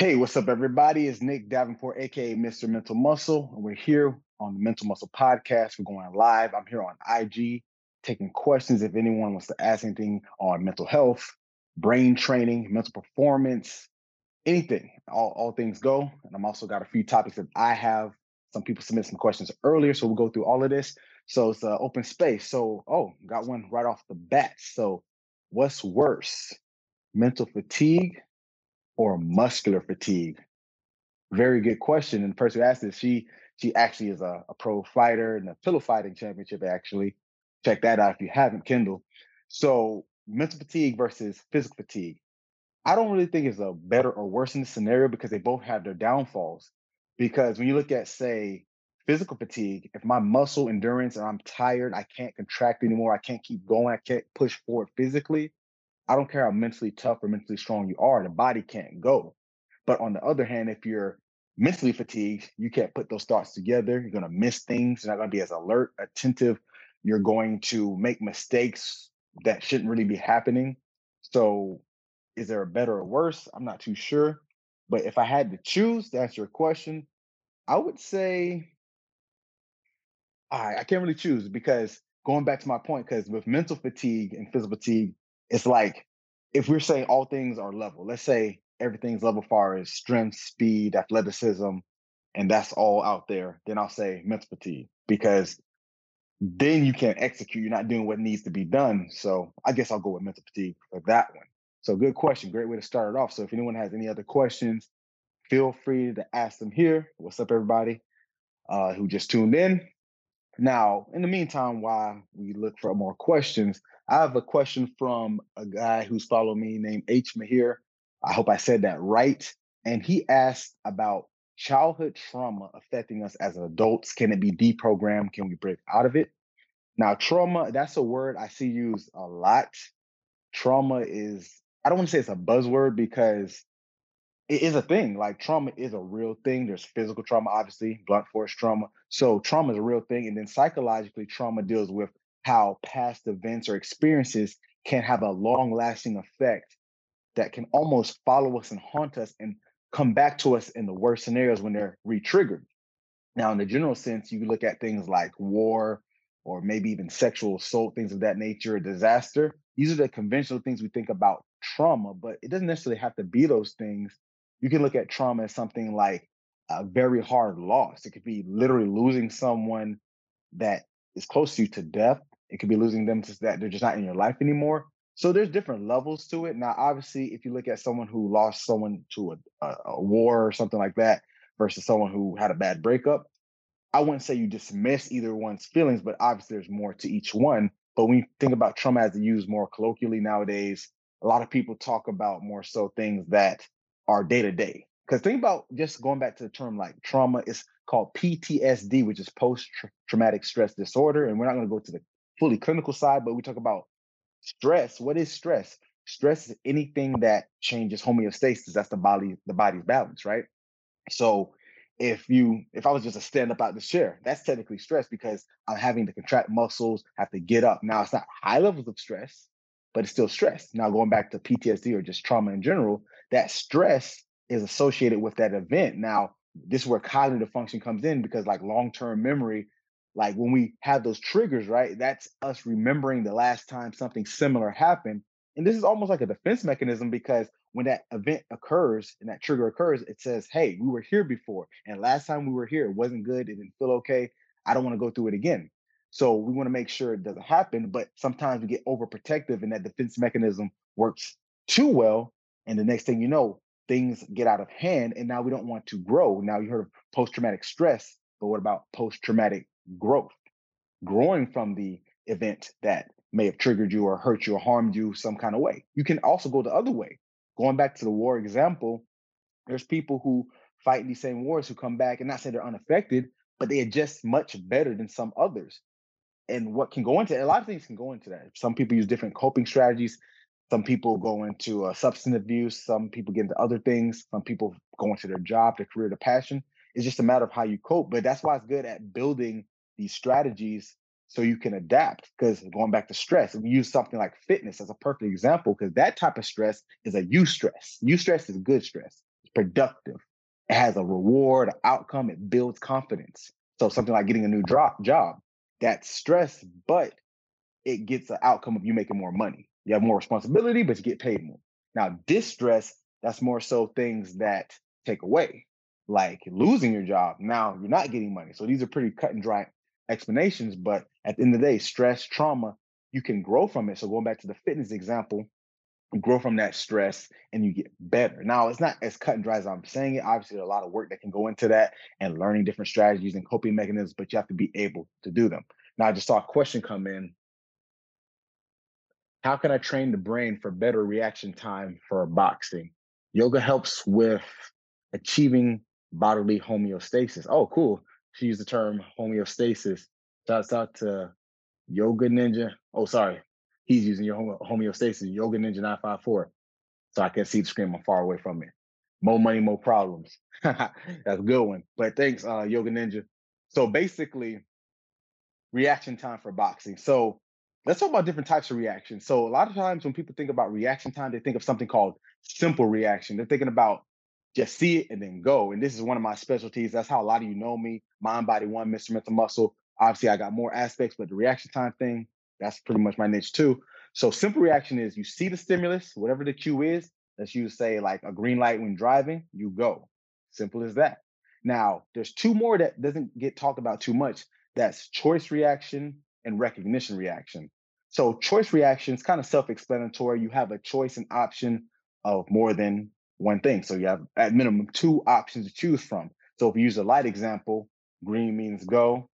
Hey, what's up, everybody? It's Nick Davenport, aka Mr. Mental Muscle, and we're here on the Mental Muscle Podcast. We're going live. I'm here on IG taking questions if anyone wants to ask anything on mental health, brain training, mental performance, anything. All, all things go. And I'm also got a few topics that I have. Some people submit some questions earlier, so we'll go through all of this. So it's an open space. So, oh, got one right off the bat. So, what's worse, mental fatigue or muscular fatigue? Very good question. And the person who asked this, she she actually is a, a pro fighter in the pillow fighting championship. Actually, check that out if you haven't. Kendall. So mental fatigue versus physical fatigue. I don't really think it's a better or worse in the scenario because they both have their downfalls. Because when you look at, say, physical fatigue, if my muscle endurance and I'm tired, I can't contract anymore, I can't keep going, I can't push forward physically, I don't care how mentally tough or mentally strong you are, the body can't go. But on the other hand, if you're mentally fatigued, you can't put those thoughts together. You're going to miss things. You're not going to be as alert, attentive. You're going to make mistakes that shouldn't really be happening. So, is there a better or worse? I'm not too sure. But if I had to choose to answer your question, I would say I, I can't really choose because going back to my point, because with mental fatigue and physical fatigue, it's like if we're saying all things are level, let's say everything's level far as strength, speed, athleticism, and that's all out there, then I'll say mental fatigue because then you can't execute. You're not doing what needs to be done. So I guess I'll go with mental fatigue for that one. So good question. Great way to start it off. So if anyone has any other questions, feel free to ask them here. What's up, everybody uh, who just tuned in? Now, in the meantime, while we look for more questions, I have a question from a guy who's followed me named H. Mahir. I hope I said that right. And he asked about childhood trauma affecting us as adults. Can it be deprogrammed? Can we break out of it? Now, trauma, that's a word I see used a lot. Trauma is, I don't want to say it's a buzzword because it is a thing. Like trauma is a real thing. There's physical trauma, obviously, blunt force trauma. So trauma is a real thing. And then psychologically, trauma deals with how past events or experiences can have a long lasting effect that can almost follow us and haunt us and come back to us in the worst scenarios when they're re-triggered. Now, in the general sense, you look at things like war or maybe even sexual assault, things of that nature, disaster. These are the conventional things we think about trauma, but it doesn't necessarily have to be those things. You can look at trauma as something like a very hard loss. It could be literally losing someone that is close to you to death. It could be losing them to that they're just not in your life anymore. So there's different levels to it. Now, obviously, if you look at someone who lost someone to a, a, a war or something like that versus someone who had a bad breakup, I wouldn't say you dismiss either one's feelings, but obviously there's more to each one. But when you think about trauma as used more colloquially nowadays, a lot of people talk about more so things that are day to day. Because think about just going back to the term like trauma is called PTSD, which is post traumatic stress disorder. And we're not going to go to the fully clinical side, but we talk about stress. What is stress? Stress is anything that changes homeostasis. That's the body, the body's balance, right? So if you if I was just to stand up out of the chair, that's technically stress because I'm having to contract muscles, have to get up. Now it's not high levels of stress, but it's still stress. Now going back to PTSD or just trauma in general, that stress is associated with that event. Now, this is where cognitive function comes in because like long-term memory, like when we have those triggers, right? That's us remembering the last time something similar happened. And this is almost like a defense mechanism because when that event occurs and that trigger occurs, it says, Hey, we were here before. And last time we were here, it wasn't good. It didn't feel okay. I don't want to go through it again. So we want to make sure it doesn't happen. But sometimes we get overprotective and that defense mechanism works too well. And the next thing you know, things get out of hand and now we don't want to grow. Now you heard of post-traumatic stress, but what about post-traumatic growth? Growing from the event that may have triggered you or hurt you or harmed you some kind of way. You can also go the other way. Going back to the war example, there's people who fight these same wars who come back and not say they're unaffected, but they adjust much better than some others. And what can go into a lot of things can go into that. Some people use different coping strategies. Some people go into uh, substance abuse. Some people get into other things. Some people go into their job, their career, their passion. It's just a matter of how you cope. But that's why it's good at building these strategies so you can adapt. Because going back to stress, we use something like fitness as a perfect example, because that type of stress is a eustress. Eustress is good stress. it's productive. It has a reward, outcome. It builds confidence. So something like getting a new drop job, that's stress, but it gets an outcome of you making more money. You have more responsibility, but you get paid more. Now, distress, that's more so things that take away, like losing your job. Now you're not getting money. So these are pretty cut and dry explanations. But at the end of the day, stress, trauma, you can grow from it. So going back to the fitness example, grow from that stress and you get better. Now, it's not as cut and dry as I'm saying it. Obviously, a lot of work that can go into that and learning different strategies and coping mechanisms, but you have to be able to do them. Now, I just saw a question come in. How can I train the brain for better reaction time for boxing? Yoga helps with achieving bodily homeostasis. Oh, cool. She used the term homeostasis. Shouts out to Yoga Ninja. Oh, sorry. He's using your homeostasis, Yoga Ninja 954. So I can see the screen. I'm far away from it. More money, more problems. That's a good one. But thanks, uh, Yoga Ninja. So basically, reaction time for boxing. So let's talk about different types of reactions. So a lot of times when people think about reaction time, they think of something called simple reaction. They're thinking about just see it and then go. And this is one of my specialties. That's how a lot of you know me. Mind, body, one, Mr. Mental Muscle. Obviously, I got more aspects, but the reaction time thing, that's pretty much my niche too. So simple reaction is you see the stimulus, whatever the cue is. Let's use say like a green light when driving, you go. Simple as that. Now, there's two more that doesn't get talked about too much. That's choice reaction and recognition reaction. So choice reaction is kind of self-explanatory. You have a choice and option of more than one thing. So you have at minimum two options to choose from. So if we use a light example, green means go,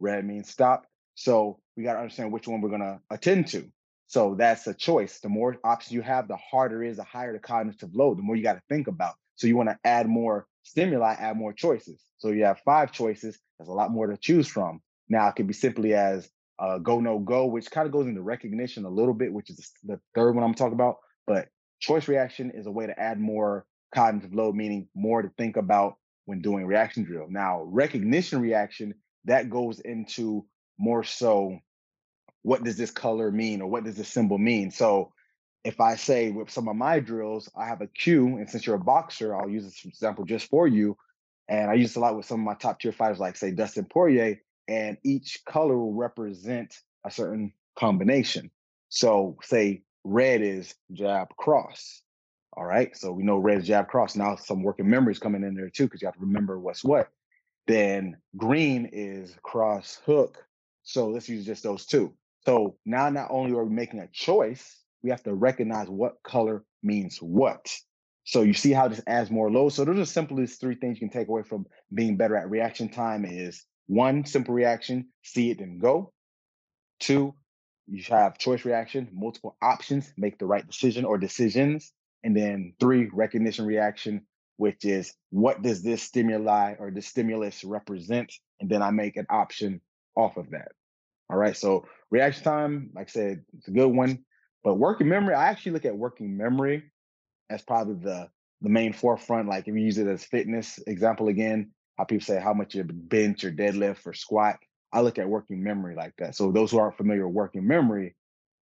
red means stop. So we got to understand which one we're going to attend to. So that's a choice. The more options you have, the harder it is, the higher the cognitive load, the more you got to think about. So you want to add more stimuli, add more choices. So you have five choices. There's a lot more to choose from. Now it could be simply as uh, go no go, which kind of goes into recognition a little bit, which is the third one I'm talking about. But choice reaction is a way to add more cognitive load, meaning more to think about when doing reaction drill. Now, recognition reaction that goes into more so what does this color mean or what does this symbol mean? So if I say with some of my drills, I have a cue, and since you're a boxer, I'll use this example just for you. And I use this a lot with some of my top tier fighters, like say Dustin Poirier, and each color will represent a certain combination. So say red is jab cross. All right. So we know red is jab cross. Now some working memories coming in there too, because you have to remember what's what. Then green is cross hook. So let's use just those two. So now not only are we making a choice, we have to recognize what color means what. So you see how this adds more load. So those are simplest three things you can take away from being better at reaction time is one, simple reaction, see it and go. Two, you have choice reaction, multiple options, make the right decision or decisions. And then three, recognition reaction, which is what does this stimuli or this stimulus represent? And then I make an option off of that. All right. So reaction time, like I said, it's a good one. But working memory, I actually look at working memory as probably the the main forefront. Like if you use it as fitness example again, how people say how much you bench or deadlift or squat. I look at working memory like that. So those who aren't familiar with working memory,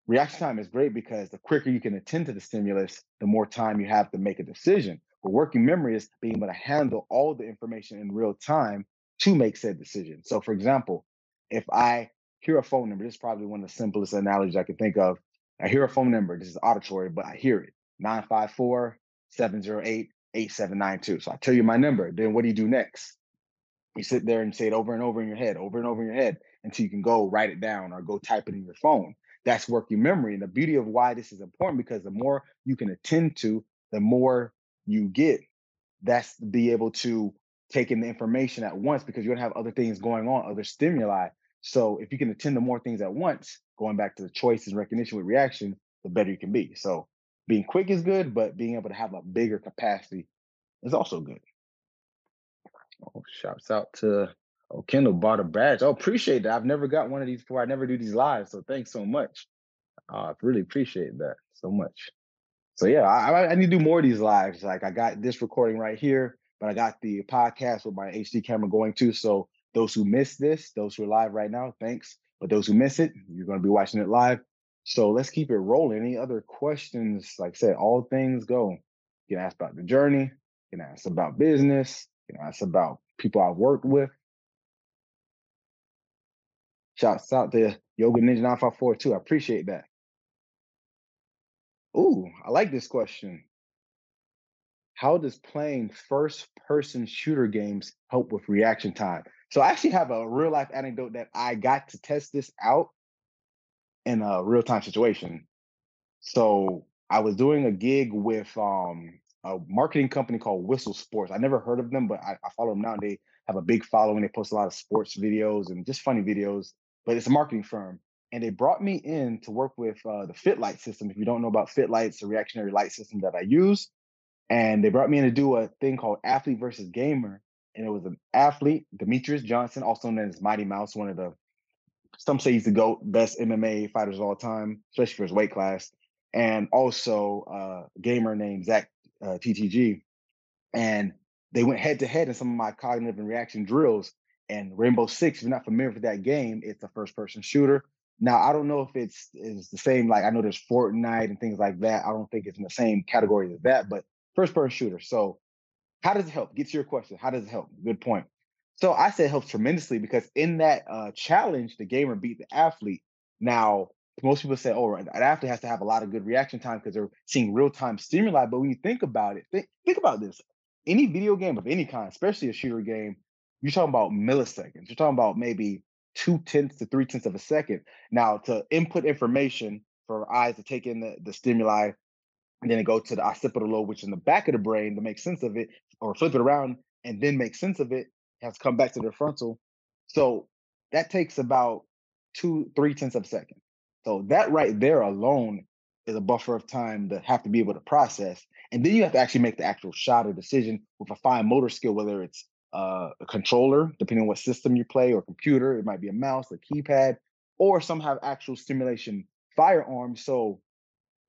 reaction time is great because the quicker you can attend to the stimulus, the more time you have to make a decision. But working memory is being able to handle all the information in real time to make said decision. So for example, if I hear a phone number, this is probably one of the simplest analogies I can think of. I hear a phone number, this is auditory, but I hear it 954 708 8792. So I tell you my number. Then what do you do next? You sit there and say it over and over in your head, over and over in your head until you can go write it down or go type it in your phone. That's working memory. And the beauty of why this is important because the more you can attend to, the more you get. That's be able to take in the information at once because you're gonna have other things going on, other stimuli. So if you can attend to more things at once, going back to the choices and recognition with reaction, the better you can be. So being quick is good, but being able to have a bigger capacity is also good. Oh, shouts out to oh Kendall bought a badge. Oh, appreciate that. I've never got one of these before. I never do these live, so thanks so much. Uh, I really appreciate that so much. So yeah, I, I need to do more of these lives. Like I got this recording right here, but I got the podcast with my HD camera going too. So those who missed this, those who are live right now, thanks. But those who miss it, you're going to be watching it live. So let's keep it rolling. Any other questions? Like I said, all things go. You can ask about the journey, You know, it's about business. You know, it's about people I've worked with. Shouts out to Yoga Ninja 954 too. I appreciate that. Ooh, I like this question. How does playing first person shooter games help with reaction time? So I actually have a real life anecdote that I got to test this out in a real time situation. So I was doing a gig with um, a marketing company called Whistle Sports. I never heard of them, but I, I follow them now. They have a big following. They post a lot of sports videos and just funny videos. But it's a marketing firm, and they brought me in to work with uh, the FitLight system. If you don't know about FitLight, it's a reactionary light system that I use. And they brought me in to do a thing called athlete versus gamer. And it was an athlete, Demetrious Johnson, also known as Mighty Mouse, one of the some say he's the GOAT, best MMA fighters of all time, especially for his weight class. And also uh, a gamer named Zach uh, TTG. And they went head to head in some of my cognitive and reaction drills. And Rainbow Six, if you're not familiar with that game, it's a first person shooter. Now, I don't know if it's is the same, like I know there's Fortnite and things like that. I don't think it's in the same category as that, but first person shooter. So how does it help? Get to your question. How does it help? Good point. So I say it helps tremendously because in that uh, challenge, the gamer beat the athlete. Now, most people say, oh, an athlete has to have a lot of good reaction time because they're seeing real time stimuli. But when you think about it, think, think about this. Any video game of any kind, especially a shooter game, you're talking about milliseconds. You're talking about maybe two tenths to three tenths of a second. Now, to input information for eyes to take in the, the stimuli, and then it go to the occipital lobe, which is in the back of the brain to make sense of it, or flip it around and then make sense of it, has come back to the frontal. So that takes about two, three tenths of a second. So that right there alone is a buffer of time to have to be able to process. And then you have to actually make the actual shot or decision with a fine motor skill, whether it's uh, a controller, depending on what system you play, or computer. It might be a mouse, a keypad, or some have actual stimulation firearms. So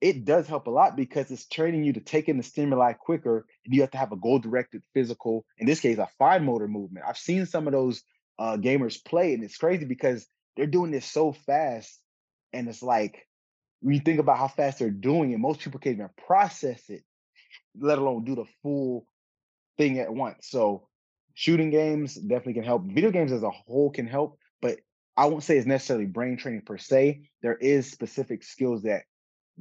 it does help a lot because it's training you to take in the stimuli quicker and you have to have a goal directed physical in this case a fine motor movement i've seen some of those uh, gamers play and it's crazy because they're doing this so fast and it's like when you think about how fast they're doing it most people can't even process it let alone do the full thing at once so shooting games definitely can help video games as a whole can help but i won't say it's necessarily brain training per se there is specific skills that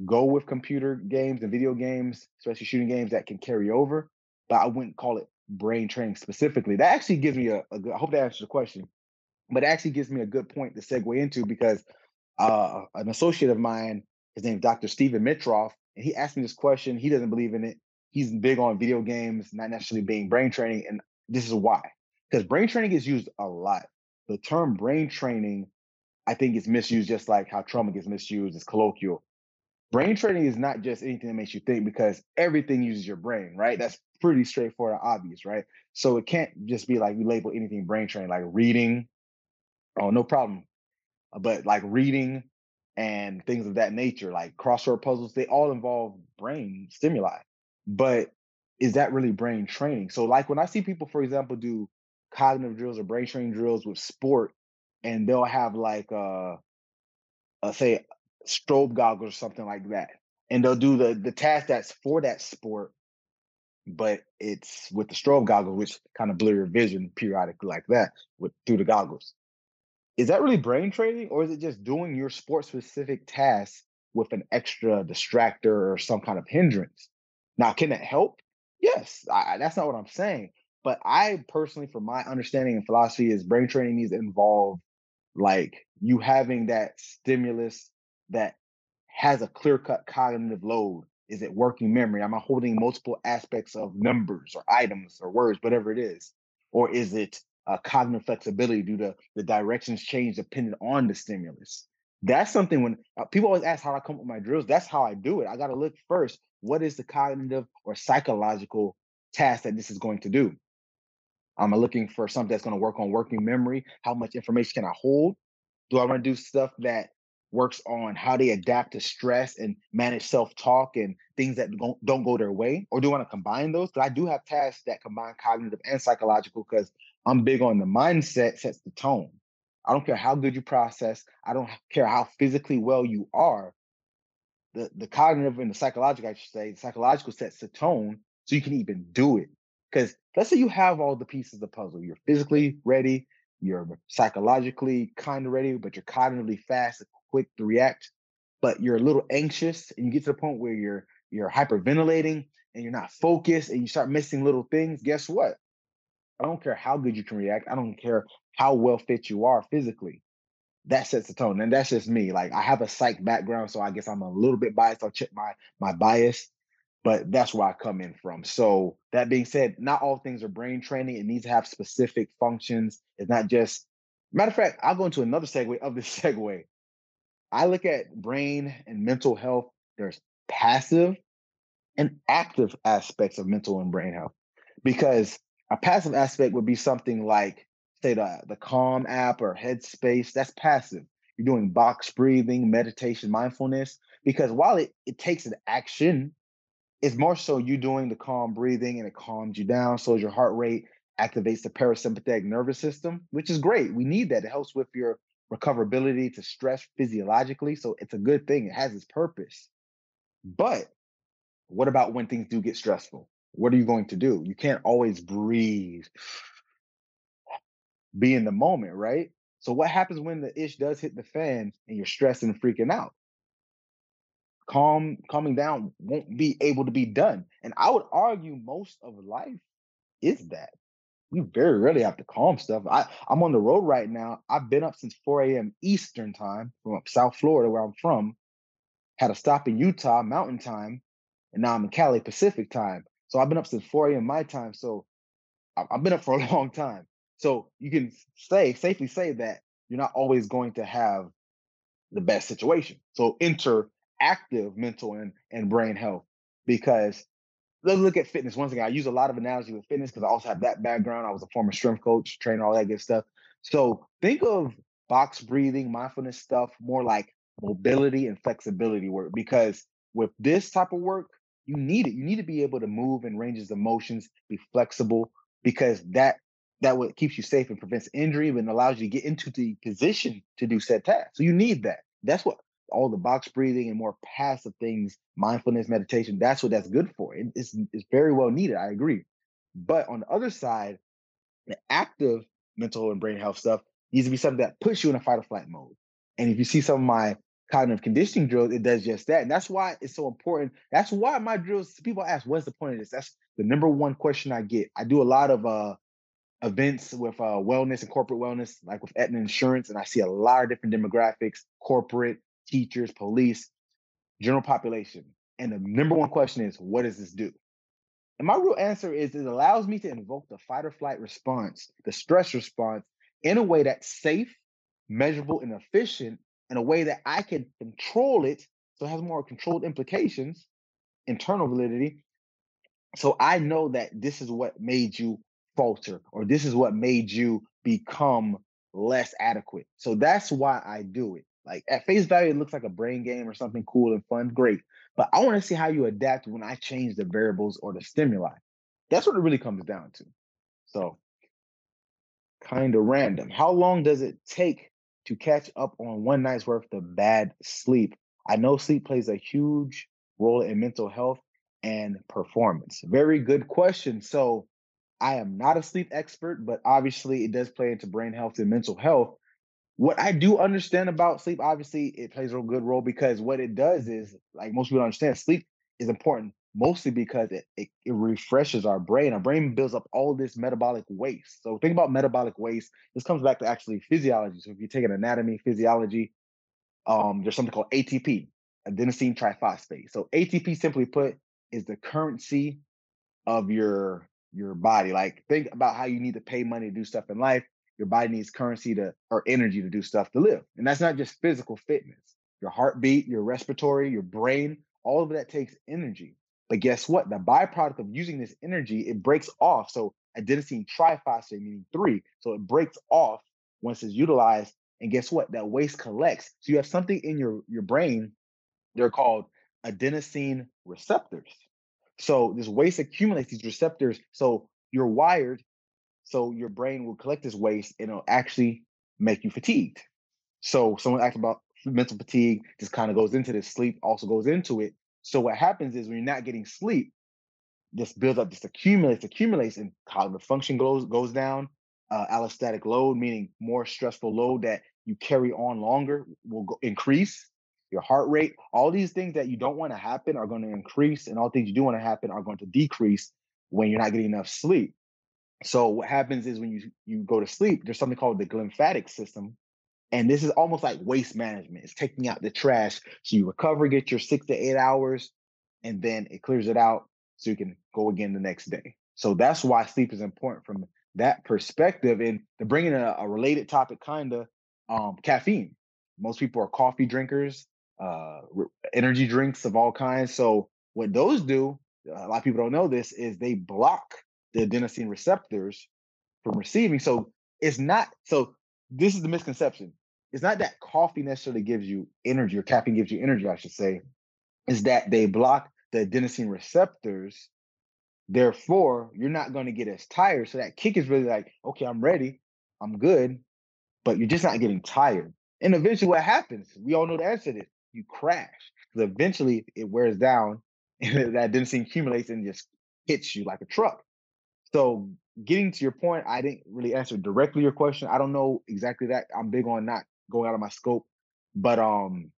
go with computer games and video games, especially shooting games that can carry over. But I wouldn't call it brain training specifically. That actually gives me a, a good, I hope that answers the question, but it actually gives me a good point to segue into because uh, an associate of mine, his name is Dr. Stephen Mitroff, and he asked me this question. He doesn't believe in it. He's big on video games, not necessarily being brain training. And this is why. Because brain training is used a lot. The term brain training, I think, is misused just like how trauma gets misused. It's colloquial brain training is not just anything that makes you think because everything uses your brain, right? That's pretty straightforward and obvious, right? So it can't just be like we label anything brain training, like reading. Oh, no problem. But like reading and things of that nature, like crossword puzzles, they all involve brain stimuli. But is that really brain training? So, like when I see people, for example, do cognitive drills or brain training drills with sport, and they'll have like uh, uh say strobe goggles or something like that. And they'll do the the task that's for that sport, but it's with the strobe goggles, which kind of blur your vision periodically like that with through the goggles. Is that really brain training, or is it just doing your sport specific task with an extra distractor or some kind of hindrance? Now, can that help? Yes, I, that's not what I'm saying. But I personally, from my understanding and philosophy, is brain training needs to involve like you having that stimulus that has a clear cut cognitive load? Is it working memory? Am I holding multiple aspects of numbers or items or words, whatever it is? Or is it a cognitive flexibility due to the directions change depending on the stimulus? That's something when uh, people always ask how I come up with my drills. That's how I do it. I got to look first. What is the cognitive or psychological task that this is going to do? I'm looking for something that's going to work on working memory? How much information can I hold? Do I want to do stuff that works on how they adapt to stress and manage self-talk and things that don't, don't go their way or do you want to combine those because i do have tasks that combine cognitive and psychological because i'm big on the mindset sets the tone i don't care how good you process i don't care how physically well you are the, the cognitive and the psychological i should say the psychological sets the tone so you can even do it Because let's say you have all the pieces of the puzzle. You're physically ready, you're psychologically kind of ready, but you're cognitively fast and quick to react. But you're a little anxious, and you get to the point where you're you're hyperventilating and you're not focused, and you start missing little things. Guess what? I don't care how good you can react. I don't care how well fit you are physically. That sets the tone, and that's just me. Like I have a psych background, so I guess I'm a little bit biased. I'll check my my bias, but that's where I come in from. So that being said, not all things are brain training. It needs to have specific functions. It's not just matter of fact. I'll go into another segue of this segue. I look at brain and mental health. There's passive and active aspects of mental and brain health because a passive aspect would be something like, say, the, the Calm app or Headspace. That's passive. You're doing box breathing, meditation, mindfulness, because while it, it takes an action, it's more so you doing the calm breathing and it calms you down, slows your heart rate, activates the parasympathetic nervous system, which is great. We need that. It helps with your recoverability to stress physiologically. So it's a good thing. It has its purpose. But what about when things do get stressful? What are you going to do? You can't always breathe, be in the moment, right? So what happens when the ish does hit the fan and you're stressed and freaking out? Calm, calming down won't be able to be done. And I would argue most of life is that. You very rarely have to calm stuff. I, I'm on the road right now. I've been up since 4 a.m. Eastern time from up South Florida, where I'm from. Had a stop in Utah, Mountain Time, and now I'm in Cali Pacific Time. So I've been up since 4 a.m. my time. So I've been up for a long time. So you can say safely say that you're not always going to have the best situation. So enter active mental and, and brain health because let's look at fitness. Once again, I use a lot of analogy with fitness because I also have that background. I was a former strength coach, trainer, all that good stuff. So think of box breathing, mindfulness stuff more like mobility and flexibility work because with this type of work, you need it. You need to be able to move in ranges of motions, be flexible, because that that what keeps you safe and prevents injury and allows you to get into the position to do said task. So you need that. That's what all the box breathing and more passive things, mindfulness, meditation, that's what that's good for. It, it's, it's very well needed. I agree. But on the other side, the active mental and brain health stuff needs to be something that puts you in a fight or flight mode. And if you see some of my cognitive conditioning drills, it does just that. And that's why it's so important. That's why my drills, people ask, what's the point of this? That's the number one question I get. I do a lot of uh, events with uh, wellness and corporate wellness, like with Aetna Insurance, and I see a lot of different demographics, corporate, teachers, police, general population. And the number one question is, what does this do? And my real answer is it allows me to invoke the fight or flight response, the stress response, in a way that's safe, measurable, and efficient in a way that I can control it so it has more controlled implications, internal validity. So I know that this is what made you falter or this is what made you become less adequate. So that's why I do it. Like at face value, it looks like a brain game or something cool and fun, great. But I want to see how you adapt when I change the variables or the stimuli. That's what it really comes down to. So kind of random. How long does it take to catch up on one night's worth of bad sleep. I know sleep plays a huge role in mental health and performance. Very good question. So, I am not a sleep expert, but obviously it does play into brain health and mental health. What I do understand about sleep, obviously, it plays a real good role because what it does is, like most people understand, sleep is important mostly because it, it, it, refreshes our brain. Our brain builds up all this metabolic waste. So think about metabolic waste. This comes back to actually physiology. So if you take an anatomy, physiology, um, there's something called ATP, adenosine triphosphate. So ATP, simply put, is the currency of your your body. Like think about how you need to pay money to do stuff in life. Your body needs currency to or energy to do stuff to live. And that's not just physical fitness. Your heartbeat, your respiratory, your brain, all of that takes energy. But guess what? The byproduct of using this energy, it breaks off. So adenosine triphosphate, meaning three. So it breaks off once it's utilized. And guess what? That waste collects. So you have something in your, your brain. They're called adenosine receptors. So this waste accumulates these receptors. So you're wired. So your brain will collect this waste and it'll actually make you fatigued. So someone asked about mental fatigue, just kind of goes into this. Sleep also goes into it. So what happens is when you're not getting sleep, this builds up, this accumulates, accumulates, and cognitive function goes goes down. Uh, allostatic load, meaning more stressful load that you carry on longer, will go, increase your heart rate. All these things that you don't want to happen are going to increase, and all things you do want to happen are going to decrease when you're not getting enough sleep. So what happens is when you you go to sleep, there's something called the glymphatic system, and this is almost like waste management. It's taking out the trash. So you recover, get your six to eight hours, and then it clears it out so you can go again the next day. So that's why sleep is important from that perspective. And to bring in a, a related topic, kind of um, caffeine. Most people are coffee drinkers, uh, energy drinks of all kinds. So what those do, a lot of people don't know this, is they block the adenosine receptors from receiving. So it's not so this is the misconception. It's not that coffee necessarily gives you energy or caffeine gives you energy, I should say, is that they block the adenosine receptors. Therefore, you're not going to get as tired. So that kick is really like, okay, I'm ready, I'm good, but you're just not getting tired. And eventually, what happens? We all know the answer to this. You crash. Because eventually, it wears down, and that adenosine accumulates and just hits you like a truck. So getting to your point, I didn't really answer directly your question. I don't know exactly that. I'm big on not going out of my scope, but um,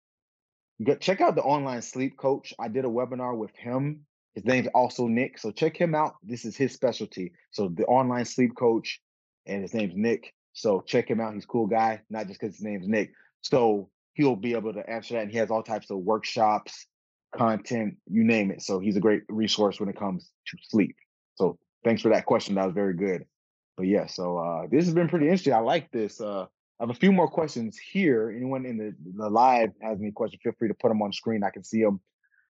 check out the online sleep coach. I did a webinar with him. His name's also Nick, so check him out. This is his specialty. So the online sleep coach, and his name's Nick. So check him out. He's a cool guy, not just because his name's Nick. So he'll be able to answer that. And he has all types of workshops, content, you name it. So he's a great resource when it comes to sleep. So thanks for that question. That was very good. But yeah, so uh, this has been pretty interesting. I like this. Uh, I have a few more questions here. Anyone in the, the live has any questions, feel free to put them on screen. I can see them.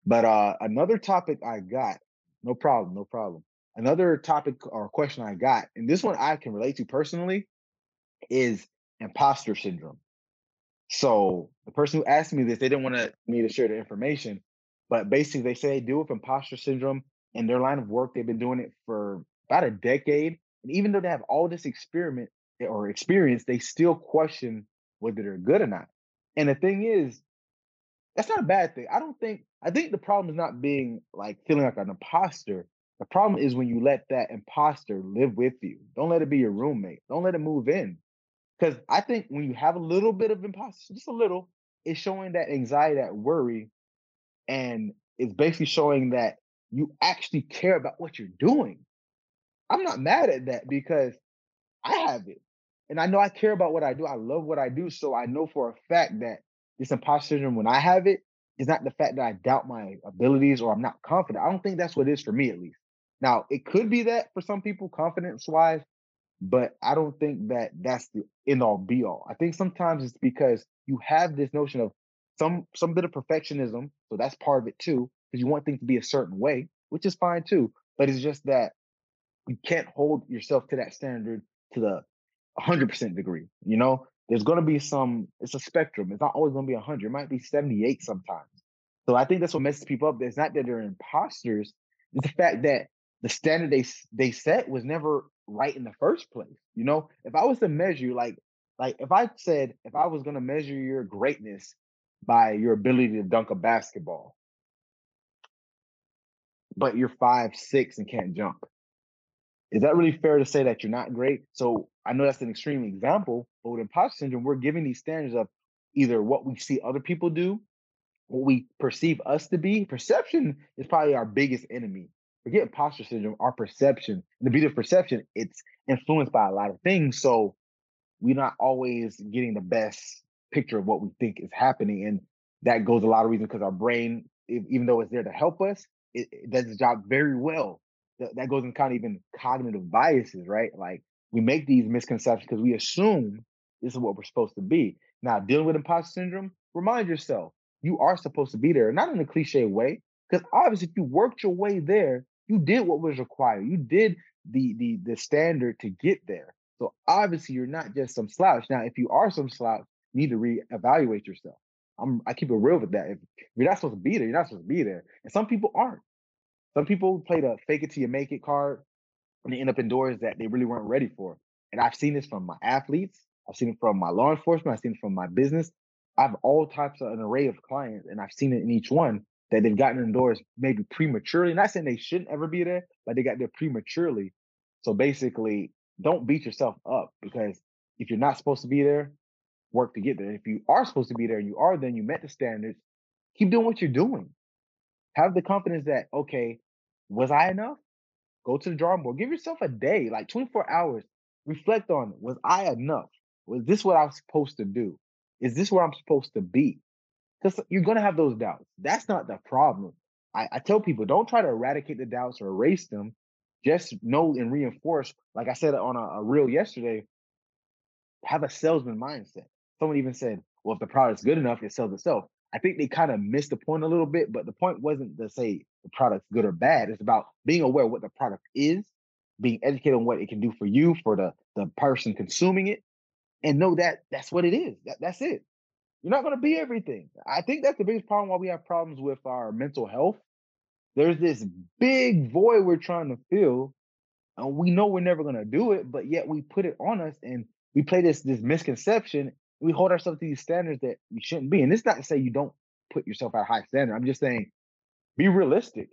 But uh, another topic I got, no problem, no problem. Another topic or question I got, and this one I can relate to personally, is imposter syndrome. So the person who asked me this, they didn't want me to share the information, but basically they say they deal with imposter syndrome in their line of work. They've been doing it for about a decade. And even though they have all this experiment eh, or experience, they still question whether they're good or not. And the thing is, that's not a bad thing. I don't think, I think the problem is not being like feeling like an imposter. The problem is when you let that imposter live with you. Don't let it be your roommate. Don't let it move in. Because I think when you have a little bit of imposter, just a little, it's showing that anxiety, that worry, and it's basically showing that you actually care about what you're doing. I'm not mad at that because I have it. And I know I care about what I do. I love what I do. So I know for a fact that this imposter syndrome, when I have it, is not the fact that I doubt my abilities or I'm not confident. I don't think that's what it is for me, at least. Now, it could be that for some people, confidence wise, but I don't think that that's the end all be all. I think sometimes it's because you have this notion of some some bit of perfectionism, so that's part of it too, because you want things to be a certain way, which is fine too. But it's just that you can't hold yourself to that standard to the 100% degree. You know, there's going to be some, it's a spectrum. It's not always going to be 100. It might be 78 sometimes. So I think that's what messes people up. It's not that they're imposters. It's the fact that the standard they they set was never right in the first place. You know, if I was to measure like like if I said if I was going to measure your greatness by your ability to dunk a basketball, but you're five six and can't jump, is that really fair to say that you're not great? So I know that's an extreme example, but with imposter syndrome, we're giving these standards of either what we see other people do, what we perceive us to be. Perception is probably our biggest enemy forget imposter syndrome, our perception, and the beauty of perception, it's influenced by a lot of things. So we're not always getting the best picture of what we think is happening. And that goes a lot of reasons because our brain, even though it's there to help us, it, it does the job very well. That, that goes in kind of even cognitive biases, right? Like we make these misconceptions because we assume this is what we're supposed to be. Now, dealing with imposter syndrome, remind yourself you are supposed to be there, not in a cliche way, because obviously if you worked your way there, you did what was required. You did the the the standard to get there. So obviously you're not just some slouch. Now, if you are some slouch, you need to reevaluate yourself. I'm I keep it real with that. If you're not supposed to be there, you're not supposed to be there. And some people aren't. Some people play the fake it till you make it card and they end up in doors that they really weren't ready for. And I've seen this from my athletes, I've seen it from my law enforcement, I've seen it from my business. I have all types of an array of clients, and I've seen it in each one that they've gotten indoors maybe prematurely. Not saying they shouldn't ever be there, but they got there prematurely. So basically, don't beat yourself up because if you're not supposed to be there, work to get there. If you are supposed to be there, you are, then you met the standards. Keep doing what you're doing. Have the confidence that, okay, was I enough? Go to the drawing board. Give yourself a day, like 24 hours. Reflect on was I enough? Was this what I was supposed to do? Is this where I'm supposed to be? Because you're going to have those doubts. That's not the problem. I, I tell people don't try to eradicate the doubts or erase them. Just know and reinforce, like I said on a, a reel yesterday, have a salesman mindset. Someone even said, well, if the product's good enough, it sells itself. I think they kind of missed the point a little bit, but the point wasn't to say the product's good or bad. It's about being aware what the product is, being educated on what it can do for you, for the, the person consuming it, and know that that's what it is. That, that's it. You're not going to be everything. I think that's the biggest problem why we have problems with our mental health. There's this big void we're trying to fill, and we know we're never going to do it, but yet we put it on us and we play this this misconception. We hold ourselves to these standards that we shouldn't be. And it's not to say you don't put yourself at a high standard. I'm just saying be realistic.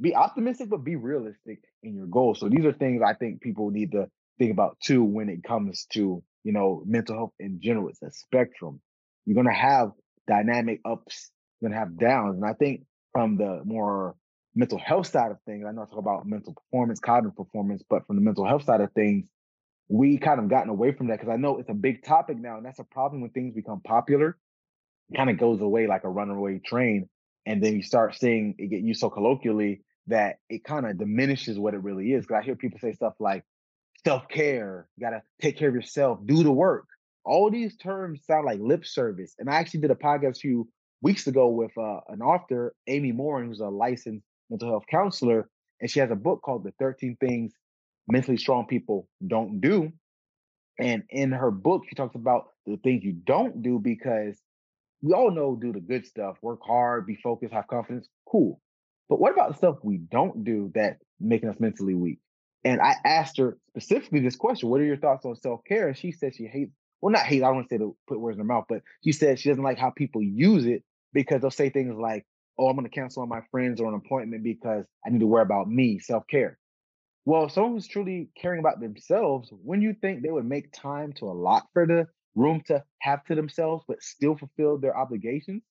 Be optimistic, but be realistic in your goals. So these are things I think people need to think about too when it comes to, you know, mental health in general. It's a spectrum. You're gonna have dynamic ups, you're gonna have downs. And I think from the more mental health side of things, I know I talk about mental performance, cognitive performance, but from the mental health side of things, we kind of gotten away from that because I know it's a big topic now, and that's a problem when things become popular. It kind of goes away like a runaway train, and then you start seeing it get used so colloquially that it kind of diminishes what it really is. Because I hear people say stuff like self care, you gotta take care of yourself, do the work. All these terms sound like lip service. And I actually did a podcast a few weeks ago with uh, an author, Amy Morin, who's a licensed mental health counselor, and she has a book called The 13 Things Mentally Strong People Don't Do. And in her book, she talks about the things you don't do because we all know do the good stuff, work hard, be focused, have confidence. Cool. But what about the stuff we don't do that making us mentally weak? And I asked her specifically this question: What are your thoughts on self care? And she said she hates. Well, not hate. I don't want to say to put words in her mouth, but she said she doesn't like how people use it because they'll say things like, "Oh, I'm going to cancel on my friends or an appointment because I need to worry about me, self care." Well, someone who's truly caring about themselves, when you think they would make time to allot for the room to have to themselves, but still fulfill their obligations?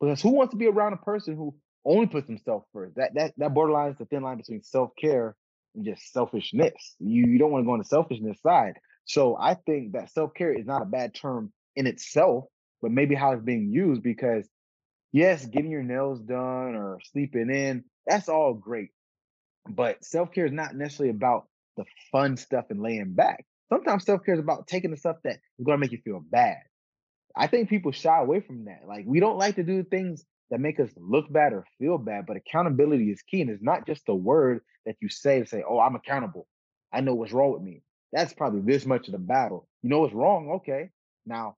Because who wants to be around a person who only puts themselves first? That that that borderlines the thin line between self care and just selfishness. You you don't want to go on the selfishness side. So I think that self care is not a bad term in itself, but maybe how it's being used because yes, getting your nails done or sleeping in, that's all great. But self care is not necessarily about the fun stuff and laying back. Sometimes self care is about taking the stuff that is going to make you feel bad. I think people shy away from that. Like we don't like to do things that make us look bad or feel bad, but accountability is key. And it's not just a word that you say to say, oh, I'm accountable. I know what's wrong with me. That's probably this much of the battle. You know what's wrong? Okay. Now,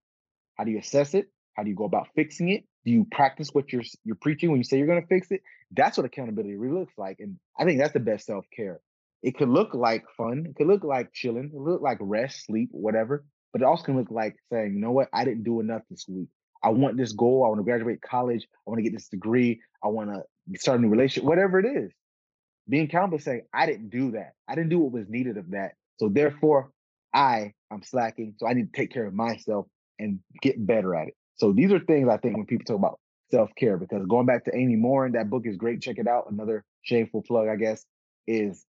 how do you assess it? How do you go about fixing it? Do you practice what you're you're preaching when you say you're going to fix it? That's what accountability really looks like, and I think that's the best self care. It could look like fun. It could look like chilling. It could look like rest, sleep, whatever. But it also can look like saying, you know what, I didn't do enough this week. I want this goal. I want to graduate college. I want to get this degree. I want to start a new relationship, whatever it is. Being accountable, saying, I didn't do that. I didn't do what was needed of that. So therefore, I am slacking. So I need to take care of myself and get better at it. So these are things I think when people talk about self care, because going back to Amy Morin, that book is great. Check it out. Another shameful plug, I guess, is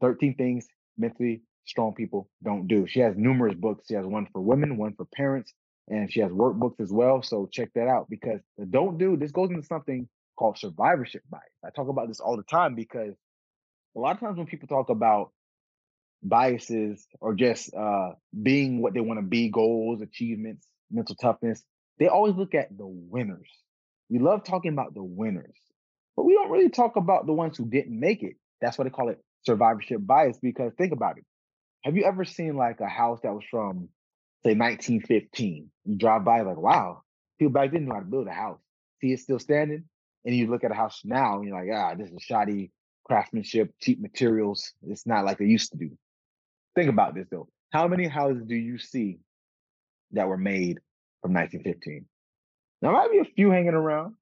13 Things Mentally Strong People Don't Do. She has numerous books. She has one for women, one for parents, and she has workbooks as well. So check that out because the don't do, this goes into something called survivorship bias. I talk about this all the time because a lot of times when people talk about biases or just uh, being what they want to be, goals, achievements, mental toughness, they always look at the winners. We love talking about the winners, but we don't really talk about the ones who didn't make it. That's why they call it survivorship bias because think about it. Have you ever seen like a house that was from say 1915? You drive by like, wow, people back then knew how to build a house. See it still standing? And you look at a house now and you're like, ah, this is shoddy craftsmanship, cheap materials. It's not like they used to do. Think about this though. How many houses do you see that were made from 1915? There might be a few hanging around,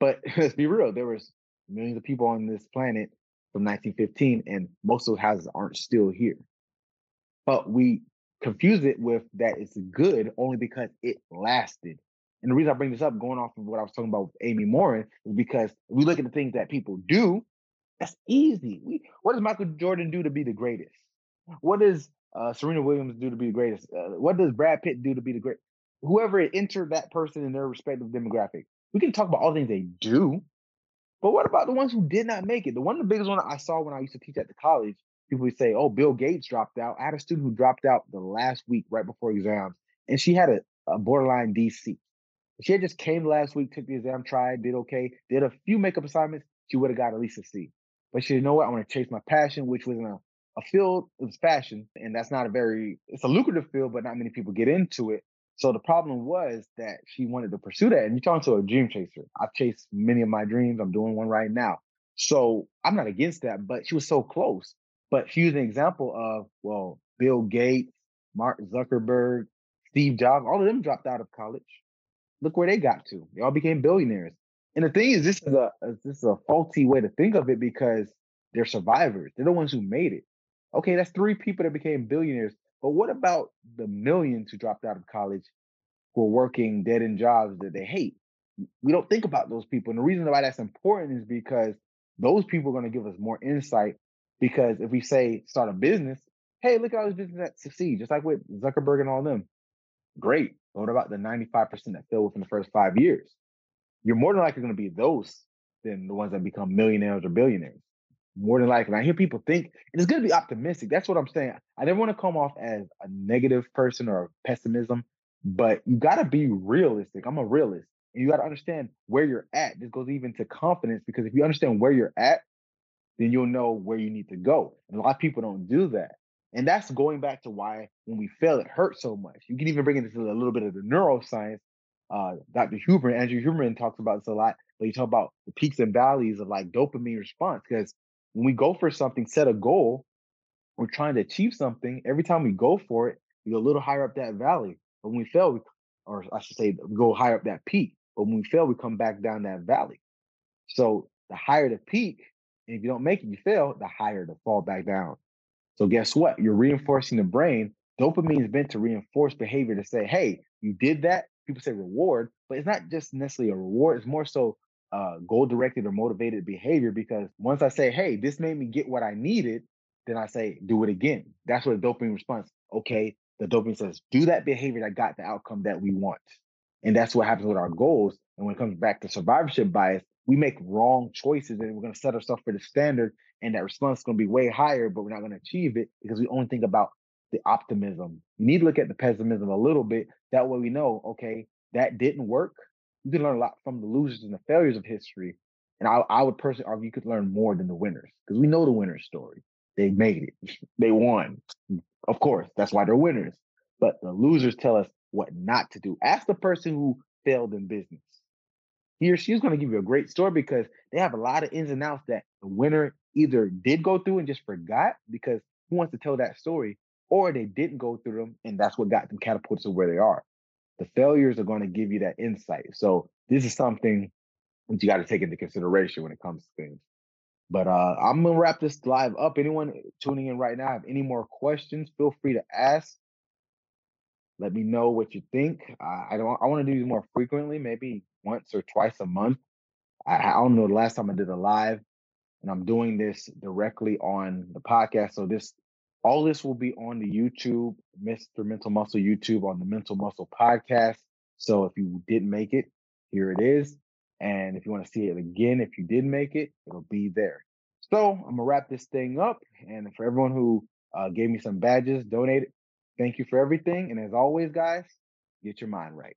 But let's be real, there was millions of people on this planet from 1915, and most of those houses aren't still here. But we confuse it with that it's good only because it lasted. And the reason I bring this up, going off of what I was talking about with Amy Morin, is because we look at the things that people do. That's easy. We, what does Michael Jordan do to be the greatest? What does uh, Serena Williams do to be the greatest? Uh, what does Brad Pitt do to be the great? Whoever entered that person in their respective demographic, we can talk about all the things they do, but what about the ones who did not make it? The one of the biggest one I saw when I used to teach at the college, people would say, "Oh, Bill Gates dropped out." I had a student who dropped out the last week right before exams, and she had a, a borderline DC. She had just came last week, took the exam, tried, did okay, did a few makeup assignments. She would have got at least a C. But she, you know what? I want to chase my passion, which was in a, a field of fashion, and that's not a very it's a lucrative field, but not many people get into it. So the problem was that she wanted to pursue that. And you're talking to a dream chaser. I've chased many of my dreams. I'm doing one right now. So I'm not against that, but she was so close. But she was an example of, well, Bill Gates, Mark Zuckerberg, Steve Jobs, all of them dropped out of college. Look where they got to. They all became billionaires. And the thing is, this is a this is a faulty way to think of it because they're survivors. They're the ones who made it. Okay, that's three people that became billionaires. But what about the millions who dropped out of college who are working dead end jobs that they hate? We don't think about those people. And the reason why that's important is because those people are going to give us more insight. Because if we say start a business, hey, look at all these businesses that succeed, just like with Zuckerberg and all them. Great. But what about the 95% that fail within the first five years? You're more than likely going to be those than the ones that become millionaires or billionaires more than likely. I hear people think, it's going to be optimistic. That's what I'm saying. I never want to come off as a negative person or pessimism, but you got to be realistic. I'm a realist. And you got to understand where you're at. This goes even to confidence because if you understand where you're at, then you'll know where you need to go. And a lot of people don't do that. And that's going back to why when we fail, it hurts so much. You can even bring it into a little bit of the neuroscience. Uh, Dr. Huberman, Andrew Huberman talks about this a lot, but you talk about the peaks and valleys of like dopamine response because when we go for something, set a goal, we're trying to achieve something. Every time we go for it, we go a little higher up that valley. But when we fail, we, or I should say, go higher up that peak. But when we fail, we come back down that valley. So the higher the peak, and if you don't make it, you fail, the higher the fall back down. So guess what? You're reinforcing the brain. Dopamine is meant to reinforce behavior to say, hey, you did that. People say reward, but it's not just necessarily a reward. It's more so uh, goal directed or motivated behavior because once I say, hey, this made me get what I needed, then I say, do it again. That's what a dopamine response. Okay, the dopamine says, do that behavior that got the outcome that we want. And that's what happens with our goals. And when it comes back to survivorship bias, we make wrong choices and we're going to set ourselves for the standard. And that response is going to be way higher, but we're not going to achieve it because we only think about the optimism. You need to look at the pessimism a little bit. That way we know, okay, that didn't work you can learn a lot from the losers and the failures of history. And I, I would personally argue you could learn more than the winners because we know the winner's story. They made it, they won. Of course, that's why they're winners. But the losers tell us what not to do. Ask the person who failed in business. He or she's going to give you a great story because they have a lot of ins and outs that the winner either did go through and just forgot because who wants to tell that story, or they didn't go through them and that's what got them catapulted to where they are the failures are going to give you that insight. So this is something that you got to take into consideration when it comes to things. But uh, I'm gonna wrap this live up. Anyone tuning in right now have any more questions? Feel free to ask. Let me know what you think. Uh, I don't. I want to do these more frequently, maybe once or twice a month. I, I don't know the last time I did a live, and I'm doing this directly on the podcast. So this all this will be on the YouTube, Mr. Mental Muscle YouTube on the Mental Muscle podcast. So if you didn't make it, here it is. And if you want to see it again, if you did make it, it'll be there. So I'm gonna wrap this thing up. And for everyone who uh, gave me some badges, donated, thank you for everything. And as always, guys, get your mind right.